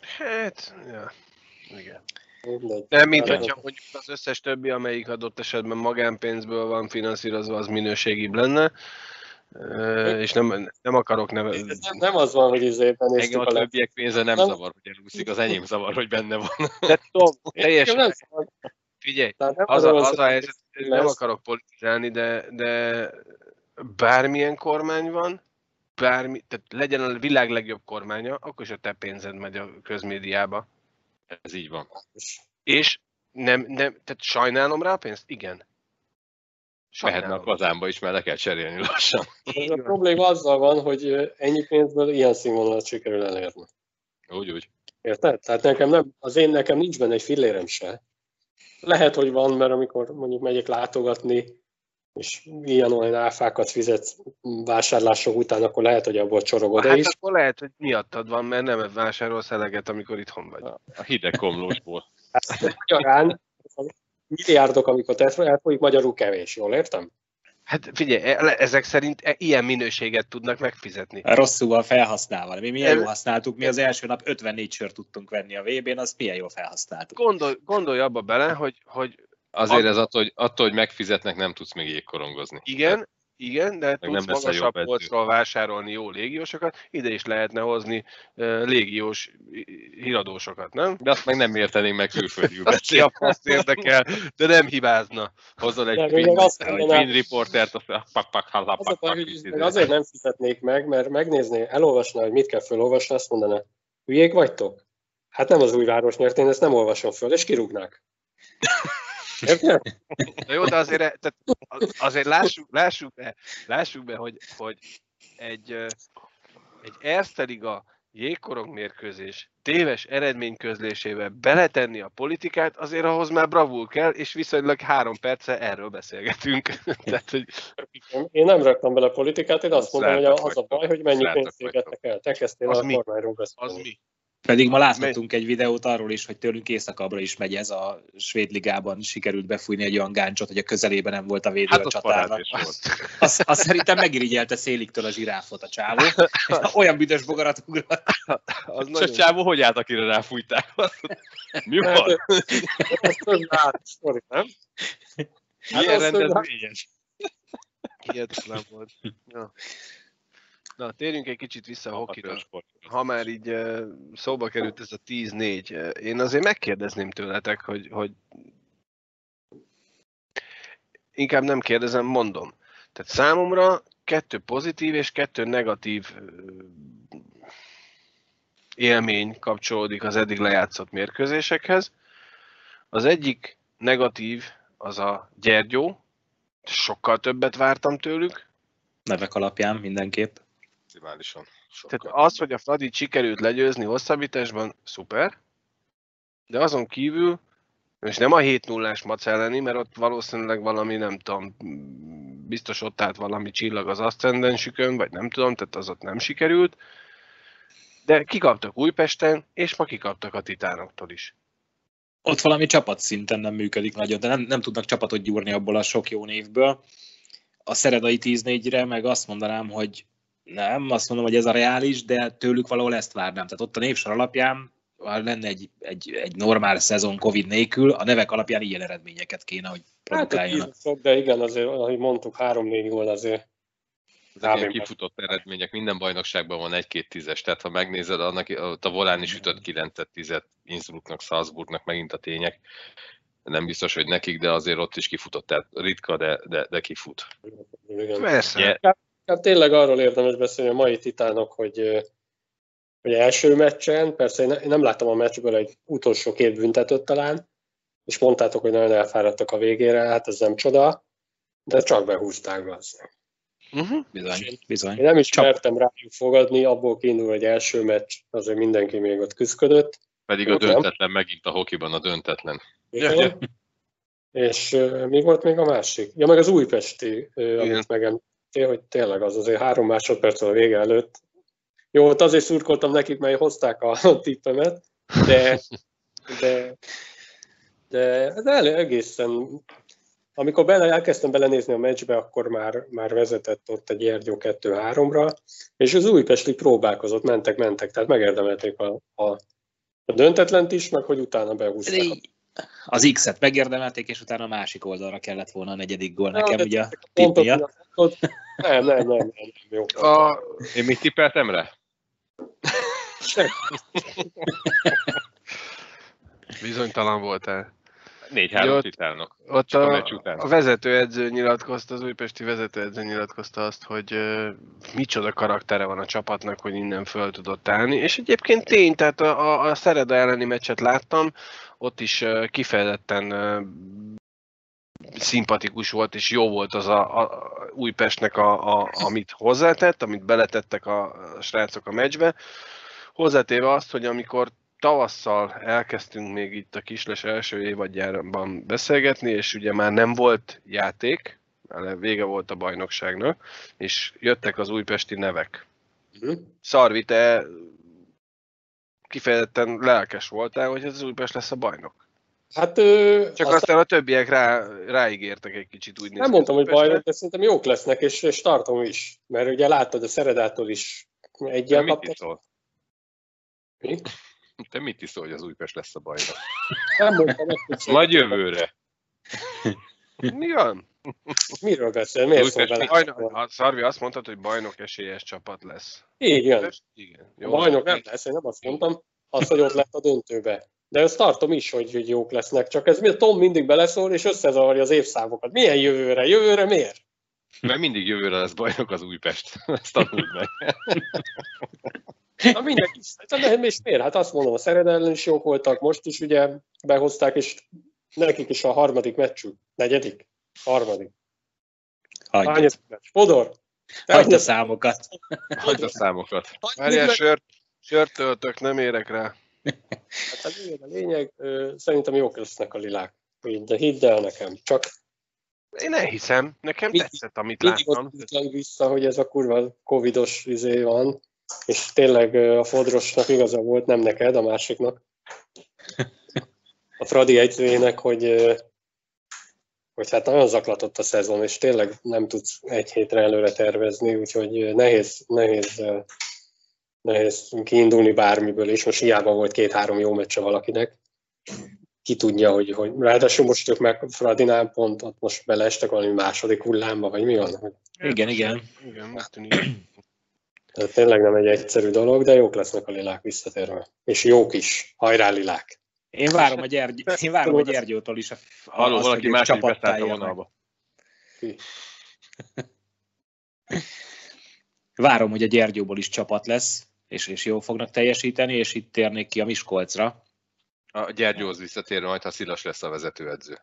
Hát, ja. Igen. Nem, mint hogyha mondjuk az összes többi, amelyik adott esetben magánpénzből van finanszírozva, az minőségibb lenne. Ö, És nem, nem akarok neve... Nem, nem az van, hogy izében Engem néztük a többiek pénze nem Nem. zavar, hogy elúszik, az enyém zavar, hogy benne van. De Tom, (laughs) teljesen, nem figyelj, nem az a, az a helyzet, hogy nem akarok politizálni, de, de bármilyen kormány van, bármi, tehát legyen a világ legjobb kormánya, akkor is a te pénzed megy a közmédiába. Ez így van. És nem, nem, tehát sajnálom rá a pénzt? Igen. Mehetne a kazánba is, mert le kell cserélni lassan. Ez a probléma azzal van, hogy ennyi pénzből ilyen színvonalat sikerül elérni. Úgy, úgy. Érted? Tehát nekem nem, az én nekem nincs benne egy fillérem se. Lehet, hogy van, mert amikor mondjuk megyek látogatni, és ilyen olyan áfákat fizetsz vásárlások után, akkor lehet, hogy abból csorog oda hát is. akkor lehet, hogy miattad van, mert nem vásárolsz eleget, amikor itthon vagy. A hideg komlósból. Magyarán milliárdok, amikor elfolyik, magyarul kevés, jól értem? Hát figyelj, e- ezek szerint e- ilyen minőséget tudnak megfizetni. Rosszul van felhasználva. Mi milyen jól használtuk, mi az első nap 54 sört tudtunk venni a VB-n, azt milyen jól felhasználtuk. Gondolj, gondolj abba bele, hogy, hogy Azért ez attól, hogy, attól, hogy megfizetnek, nem tudsz még jégkorongozni. igen, igen, de nem tudsz leszel magasabb polcról vásárolni jó légiósokat, ide is lehetne hozni uh, légiós híradósokat, nem? De azt meg nem értenénk meg Azt ki a faszt érdekel, de nem hibázna. Hozol De egy Queen, Reportert, a pak pak halla Az a pak pak. azért nem fizetnék meg, mert megnézné, elolvasná, hogy mit kell felolvasni, azt mondaná, hülyék vagytok? Hát nem az új város nyert, én ezt nem olvasom föl, és kirúgnák. Érted? Na jó, de azért, tehát azért lássuk, lássuk be, lássuk be hogy, hogy egy, ö, egy Erste Liga jégkorong mérkőzés téves eredményközlésével beletenni a politikát, azért ahhoz már bravúr kell, és viszonylag három perce erről beszélgetünk. (laughs) Tehát, hogy Én nem raktam bele politikát, én azt mondom, hogy az a baj, hogy mennyi pénzt égettek el. Te kezdtél Az a mi? kormányról az beszélni. mi? Pedig ma láthattunk egy videót arról is, hogy tőlünk északabbra is megy ez a svéd ligában, sikerült befújni egy olyan gáncsot, hogy a közelében nem volt a védő Hát a volt. Azt, (laughs) Azt, azt szerintem megirigyelte széliktől a zsiráfot a csávó. (laughs) Olyan büdös bogarat ugrott. az És a csávó hogy állt, akire ráfújták? (laughs) Mi van? Nem? Hát Milyen hogy- rendezvényes? hihetetlen volt. Ja. Na, térjünk egy kicsit vissza a hokira. Ha már így szóba került ez a 10-4, eh, én azért megkérdezném tőletek, hogy, hogy inkább nem kérdezem, mondom. Tehát számomra kettő pozitív és kettő negatív élmény kapcsolódik az eddig lejátszott mérkőzésekhez. Az egyik negatív az a Gyergyó, sokkal többet vártam tőlük, Nevek alapján mindenképp. Maximálisan. Sokkal. Tehát az, hogy a Fradit sikerült legyőzni hosszabbításban, szuper, de azon kívül, és nem a 7 0 mac elleni, mert ott valószínűleg valami, nem tudom, biztos ott állt valami csillag az aszcendensükön, vagy nem tudom, tehát az ott nem sikerült, de kikaptak Újpesten, és ma kikaptak a Titánoktól is. Ott valami csapatszinten nem működik nagyon, de nem, nem tudnak csapatot gyúrni abból a sok jó névből. A szeredai 10-4-re meg azt mondanám, hogy nem, azt mondom, hogy ez a reális, de tőlük valahol ezt várnám. Tehát ott a névsor alapján, ha lenne egy, egy, egy normál szezon Covid nélkül, a nevek alapján ilyen eredményeket kéne, hogy Hát produkáljanak. sok, de igen, azért, ahogy mondtuk, három-négy gól azért. Ezek ilyen kifutott eredmények, minden bajnokságban van egy-két tízes, tehát ha megnézed, annak, a Volán is ütött 9 10 Innsbrucknak, Salzburgnak, megint a tények. Nem biztos, hogy nekik, de azért ott is kifutott, tehát ritka, de, de, de kifut. Igen. Persze. Yeah. Hát tényleg arról érdemes beszélni a mai titánok, hogy, hogy első meccsen, persze én ne- én nem láttam a meccsből egy utolsó két büntetőt talán, és mondtátok, hogy nagyon elfáradtak a végére, hát ez nem csoda, de csak behúzták be azt. Uh-huh. Bizony, bizony. Én nem is Csak- mertem rájuk fogadni, abból kiindul, hogy első meccs, azért mindenki még ott küzdködött. Pedig a Jó, nem? döntetlen, megint a hokiban a döntetlen. Ja. És uh, mi volt még a másik? Ja, meg az újpesti, uh, Igen. amit megemlítettél, hogy tényleg az azért három másodperc a vége előtt. Jó, ott azért szurkoltam nekik, mert hozták a (laughs) tippemet, de, de, de ez el, egészen, amikor bele, elkezdtem belenézni a meccsbe, akkor már, már vezetett ott egy Gyergyó 2-3-ra, és az újpesti próbálkozott, mentek, mentek, tehát megérdemelték a, a, a döntetlent is, meg hogy utána behúzták. Az X-et megérdemelték, és utána a másik oldalra kellett volna a negyedik gól nekem, de ugye a pontok miatt. nem, nem, nem, nem jó. A, Én mit tippeltem rá? bizonytalan voltál. 4-3 Jó, titánok. Ott a a vezetőedző nyilatkozta, az újpesti vezetőedző nyilatkozta azt, hogy uh, micsoda karaktere van a csapatnak, hogy innen föl tudott állni. És egyébként tény, tehát a, a, a Szereda elleni meccset láttam, ott is uh, kifejezetten uh, szimpatikus volt, és jó volt az a, a Újpestnek, a, a, amit hozzátett, amit beletettek a, a srácok a meccsbe. Hozzátéve azt, hogy amikor tavasszal elkezdtünk még itt a Kisles első évadjában beszélgetni, és ugye már nem volt játék, vége volt a bajnokságnak, és jöttek az újpesti nevek. Mhm. Szarvi, te kifejezetten lelkes voltál, hogy ez az Újpest lesz a bajnok. Hát ö, Csak azt aztán a többiek rá, ráígértek egy kicsit úgy nem mondtam, hogy bajnok, de szerintem jók lesznek, és, és tartom is. Mert ugye láttad, a Szeredától is mit kaptak. Mi? Te mit iszol, hogy az Újpest lesz a bajnok? Nem mondtam, ezt, Majd jövőre. Mi van? Miről beszél? Miért szól bele? Bajnok, a Szarvi azt mondta, hogy bajnok esélyes csapat lesz. Jön. Igen. A bajnok nem lesz, én nem azt mondtam, azt, hogy ott lett a döntőbe. De ezt tartom is, hogy, hogy jók lesznek, csak ez mi- Tom mindig beleszól, és összezavarja az évszámokat. Milyen jövőre? Jövőre miért? Mert mindig jövőre lesz bajnok az Újpest. (laughs) Ezt tanuld meg. (laughs) Na mindenki, hát nem, és miért? Hát azt mondom, a Szered ellen is jók voltak, most is ugye behozták, és nekik is a harmadik meccsük. Negyedik? Harmadik. Hagyd, Hányas meccs? Fodor? hagyd a számokat. Hagyd a számokat. Várjál, sört, sört töltök, nem érek rá. Hát a lényeg, a lényeg szerintem jók lesznek a lilák. De hidd el nekem, csak Én elhiszem, nekem Mindig- tetszett, amit mindig láttam. ott jutunk vissza, hogy ez a kurva covidos izé van, és tényleg a Fodrosnak igaza volt, nem neked, a másiknak. A Fradi egyzőjének, hogy, hogy hát nagyon zaklatott a szezon, és tényleg nem tudsz egy hétre előre tervezni, úgyhogy nehéz, nehéz, nehéz kiindulni bármiből, és most hiába volt két-három jó meccse valakinek. Ki tudja, hogy, hogy ráadásul most ők meg Fradinál pont ott most beleestek valami második hullámba, vagy mi van? Igen, igen. Igen, úgy tűnik. Ez tényleg nem egy egyszerű dolog, de jók lesznek a lilák visszatérve. És jók is. Hajrá lilák! Én várom a, Gyergy, én várom a Gyergyótól is a, Halló, azt, valaki hogy ők másik csapattá beszállt a vonalba. (laughs) Várom, hogy a Gyergyóból is csapat lesz, és, és jól fognak teljesíteni, és itt térnék ki a Miskolcra. A Gyergyóhoz visszatérve majd, ha Szilas lesz a vezetőedző.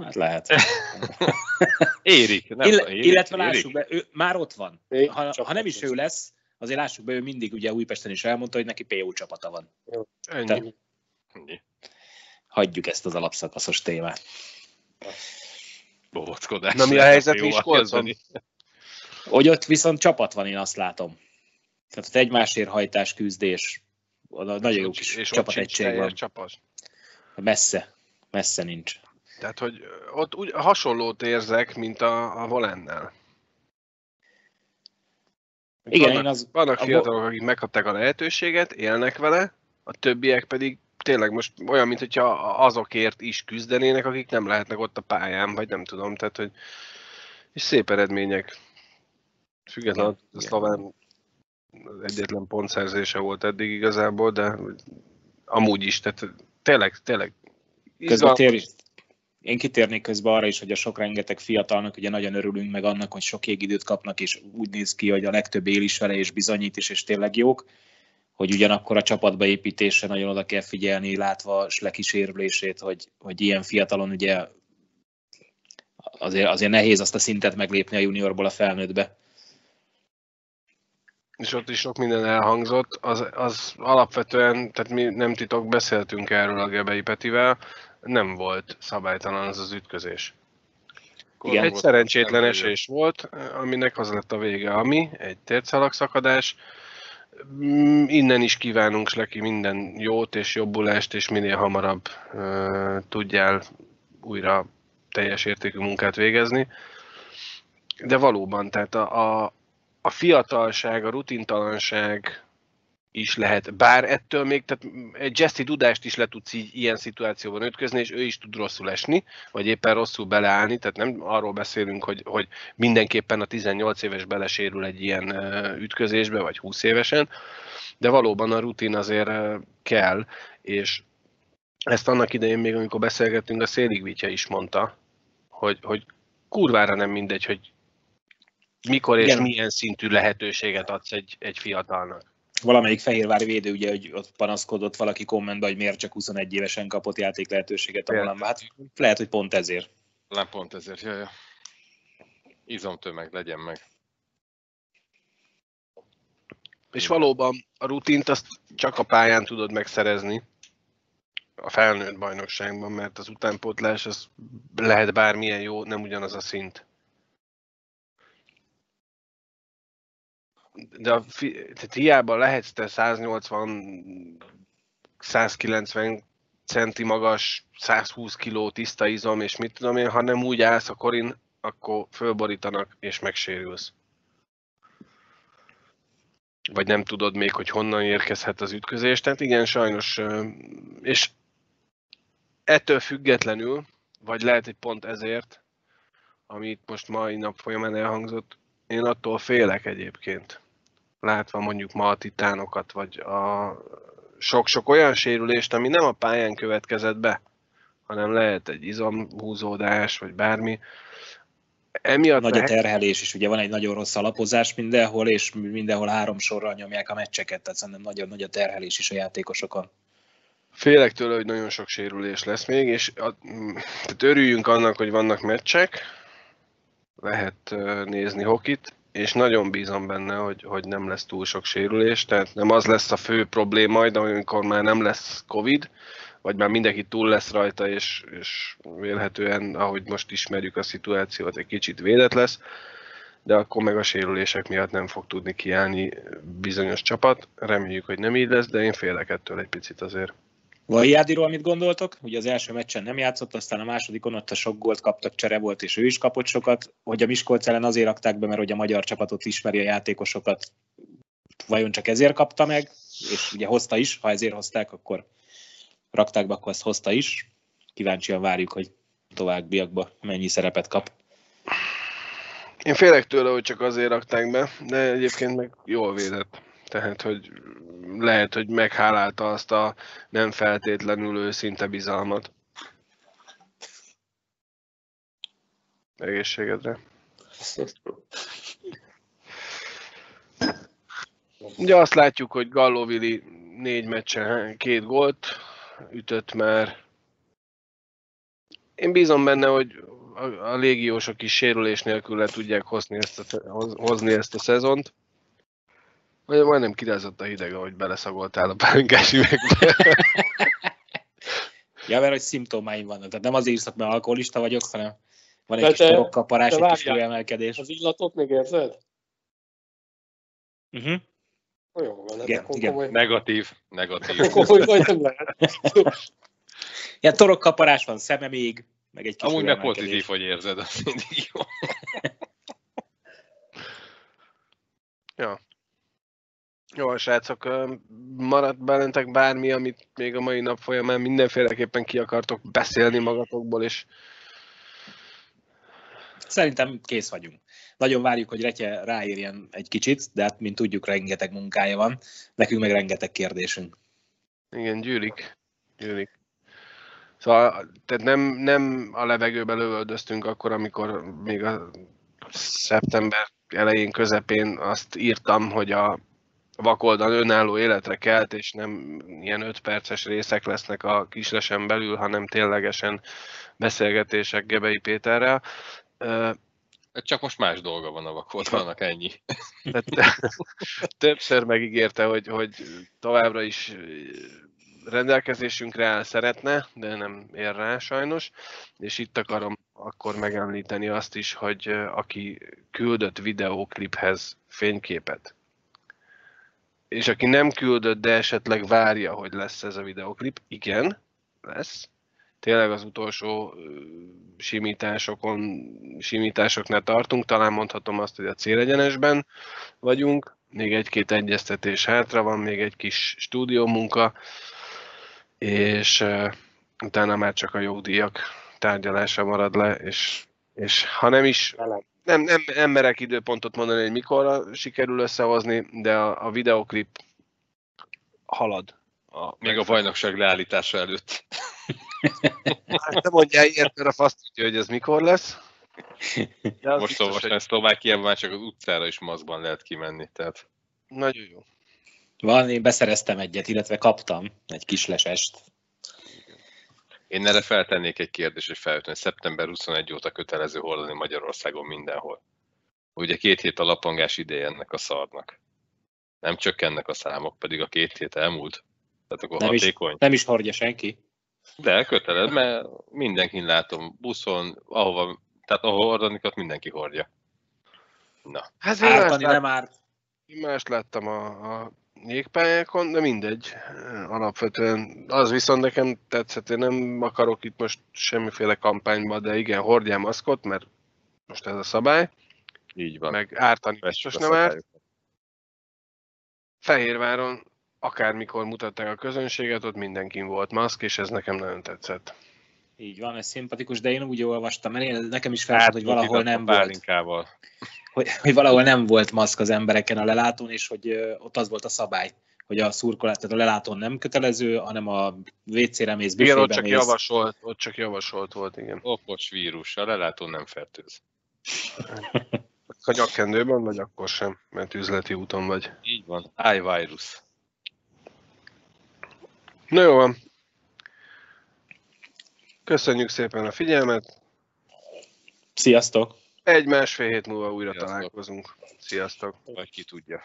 Hát lehet. (laughs) Érik. Nem, Ill- érik, illetve érik. lássuk be, ő már ott van. Még Ha, ha nem is ő lesz, azért lássuk be, ő mindig ugye Újpesten is elmondta, hogy neki PO csapata van. Ennyi. Tehát- Ennyi. Hagyjuk ezt az alapszakaszos témát. Bobockodás. Na, mi a helyzet Miskolcon? Hogy ott viszont csapat van, én azt látom. Tehát ott egymásért hajtás, küzdés, oda nagyon jó És- kis csapategység van. Csapat. Messze, messze nincs. Tehát, hogy ott úgy hasonlót érzek, mint a, a Volennel. Igen, vannak, én az, vannak a fiatalok, akik megkapták a lehetőséget, élnek vele, a többiek pedig tényleg most olyan, mint hogyha azokért is küzdenének, akik nem lehetnek ott a pályán, vagy nem tudom, tehát, hogy és szép eredmények. Függetlenül Igen, a szlován egyetlen pontszerzése volt eddig igazából, de amúgy is, tehát tényleg, tényleg Közben tér, én kitérnék közben arra is, hogy a sok rengeteg fiatalnak ugye nagyon örülünk meg annak, hogy sok égidőt kapnak, és úgy néz ki, hogy a legtöbb él is vele, és bizonyít is, és tényleg jók, hogy ugyanakkor a csapatba építésre nagyon oda kell figyelni, látva Sleki sérülését, hogy, hogy ilyen fiatalon ugye azért, azért nehéz azt a szintet meglépni a juniorból a felnőttbe. és ott is sok minden elhangzott, az, az alapvetően, tehát mi nem titok, beszéltünk erről a Gebei Petivel, nem volt szabálytalan az az ütközés. Igen. Egy szerencsétlen esés volt, aminek az lett a vége, ami egy tércalag szakadás. Mm, Innen is kívánunk Sleki minden jót és jobbulást, és minél hamarabb uh, tudjál újra teljes értékű munkát végezni. De valóban, tehát a, a, a fiatalság, a rutintalanság is lehet, bár ettől még, tehát egy Jesse Dudást is le tudsz így ilyen szituációban ütközni, és ő is tud rosszul esni, vagy éppen rosszul beleállni, tehát nem arról beszélünk, hogy, hogy mindenképpen a 18 éves belesérül egy ilyen ütközésbe, vagy 20 évesen, de valóban a rutin azért kell, és ezt annak idején még, amikor beszélgettünk, a Széligvitya is mondta, hogy, hogy kurvára nem mindegy, hogy mikor és Igen. milyen szintű lehetőséget adsz egy, egy fiatalnak. Valamelyik fehérvári védő ugye, hogy ott panaszkodott valaki kommentben, hogy miért csak 21 évesen kapott játék lehetőséget a. Volánban. Hát lehet, hogy pont ezért. Nem pont ezért, jaj, jaj. Izomtömeg legyen meg. És valóban a rutint azt csak a pályán tudod megszerezni. a felnőtt bajnokságban, mert az utánpótlás az lehet bármilyen jó, nem ugyanaz a szint. De a, tehát hiába lehetsz te 180 190 centi magas, 120 kiló tiszta izom, és mit tudom én, ha nem úgy állsz a korin, akkor fölborítanak, és megsérülsz. Vagy nem tudod még, hogy honnan érkezhet az ütközés. Tehát igen, sajnos, és ettől függetlenül, vagy lehet, hogy pont ezért, amit most mai nap folyamán elhangzott, én attól félek egyébként. Látva mondjuk ma a titánokat, vagy a sok-sok olyan sérülést, ami nem a pályán következett be, hanem lehet egy izomhúzódás, vagy bármi. Emiatt Nagy a terhelés is, ugye van egy nagyon rossz alapozás mindenhol, és mindenhol három sorral nyomják a meccseket, tehát szerintem nagyon nagy a terhelés is a játékosokon. Félek tőle, hogy nagyon sok sérülés lesz még, és a, tehát örüljünk annak, hogy vannak meccsek, lehet nézni hokit, és nagyon bízom benne, hogy, hogy nem lesz túl sok sérülés, tehát nem az lesz a fő probléma majd, amikor már nem lesz Covid, vagy már mindenki túl lesz rajta, és, és vélhetően, ahogy most ismerjük a szituációt, egy kicsit védett lesz, de akkor meg a sérülések miatt nem fog tudni kiállni bizonyos csapat. Reméljük, hogy nem így lesz, de én félek ettől egy picit azért. Vajádiról mit gondoltok? Ugye az első meccsen nem játszott, aztán a másodikon ott a sok gólt kaptak, csere volt, és ő is kapott sokat. Hogy a Miskolc ellen azért rakták be, mert hogy a magyar csapatot ismeri a játékosokat, vajon csak ezért kapta meg, és ugye hozta is, ha ezért hozták, akkor rakták be, akkor ezt hozta is. Kíváncsian várjuk, hogy továbbiakban mennyi szerepet kap. Én félek tőle, hogy csak azért rakták be, de egyébként meg jól védett. Tehát, hogy lehet, hogy meghálálta azt a nem feltétlenül őszinte bizalmat. Egészségedre. Ugye azt látjuk, hogy Gallovili négy meccsen két gólt ütött már. Én bízom benne, hogy a, légiósok is sérülés nélkül le tudják hozni ezt a, hozni ezt a szezont. Vagy majdnem kirázott a hideg, ahogy beleszagoltál a pálinkás üvegbe. (laughs) ja, mert hogy szimptomáim vannak. Tehát nem azért írszak, mert alkoholista vagyok, hanem van egy de kis torokkaparás, egy kis emelkedés. Az illatot még érzed? Uh-huh. Jó, van, igen, igen. Komoly... Negatív, negatív. Komoly vagy nem lehet. Ilyen torokkaparás van, szeme még, meg egy kis Amúgy meg pozitív, hogy érzed, az mindig jó. (laughs) ja. Jó, srácok, maradt bennetek bármi, amit még a mai nap folyamán mindenféleképpen ki akartok beszélni magatokból, és Szerintem kész vagyunk. Nagyon várjuk, hogy Retje ráérjen egy kicsit, de hát, mint tudjuk, rengeteg munkája van. Nekünk meg rengeteg kérdésünk. Igen, gyűlik. Gyűlik. Szóval tehát nem, nem a levegőbe lövöldöztünk akkor, amikor még a szeptember elején, közepén azt írtam, hogy a vakoldal önálló életre kelt, és nem ilyen 5 perces részek lesznek a kislesen belül, hanem ténylegesen beszélgetések Gebei Péterrel. Csak most más dolga van a vakoldalnak, ennyi. Többször megígérte, hogy, hogy továbbra is rendelkezésünkre áll, szeretne, de nem ér rá sajnos, és itt akarom akkor megemlíteni azt is, hogy aki küldött videókliphez fényképet, és aki nem küldött, de esetleg várja, hogy lesz ez a videoklip, igen, lesz. Tényleg az utolsó simításokon, simításoknál tartunk, talán mondhatom azt, hogy a célegyenesben vagyunk, még egy-két egyeztetés hátra van, még egy kis stúdiómunka, és uh, utána már csak a jogdíjak tárgyalása marad le, és, és ha nem is, nem, nem, nem merek időpontot mondani, hogy mikorra sikerül összehozni, de a, a videoklip halad. A, Még a bajnokság leállítása előtt. Hát nem mondjál ilyet, mert a fasz tudja, hogy ez mikor lesz. De Most szóval hogy... Szlovákiában már csak az utcára is maszkban lehet kimenni, tehát... Nagyon jó. Van, én beszereztem egyet, illetve kaptam egy kis lesest. Én erre feltennék egy kérdést, hogy felütni. Szeptember 21 óta kötelező hordani Magyarországon mindenhol. Ugye két hét a lapangás ideje ennek a szarnak. Nem csökkennek a számok, pedig a két hét elmúlt. Tehát akkor nem hatékony. Is, nem is hordja senki. De köteled, mert mindenkin látom, buszon, ahova, tehát ahol hordanikat mindenki hordja. Na, Hát Ártani lát, nem árt. én mást láttam a, a jégpályákon, de mindegy. Alapvetően az viszont nekem tetszett, én nem akarok itt most semmiféle kampányba, de igen, hordjál maszkot, mert most ez a szabály, így van. meg ártani Vessük biztos a nem árt. Fehérváron akármikor mutatták a közönséget, ott mindenkin volt maszk, és ez nekem nagyon tetszett. Így van, ez szimpatikus, de én úgy olvastam, mert én, nekem is felszólt, hogy valahol nem volt, pálinkával. Hogy, hogy valahol nem volt maszk az embereken a lelátón, és hogy ott az volt a szabály, hogy a szurkolás, tehát a lelátón nem kötelező, hanem a WC-re mész, Igen, ott csak mész. javasolt, ott csak javasolt volt, igen. Okos vírus, a lelátó nem fertőz. A nyakkendőben vagy akkor sem, mert üzleti úton vagy. Így van. iVirus. Na jó van. Köszönjük szépen a figyelmet. Sziasztok! Egy-másfél hét múlva újra Sziasztok. találkozunk. Sziasztok! Vagy ki tudja.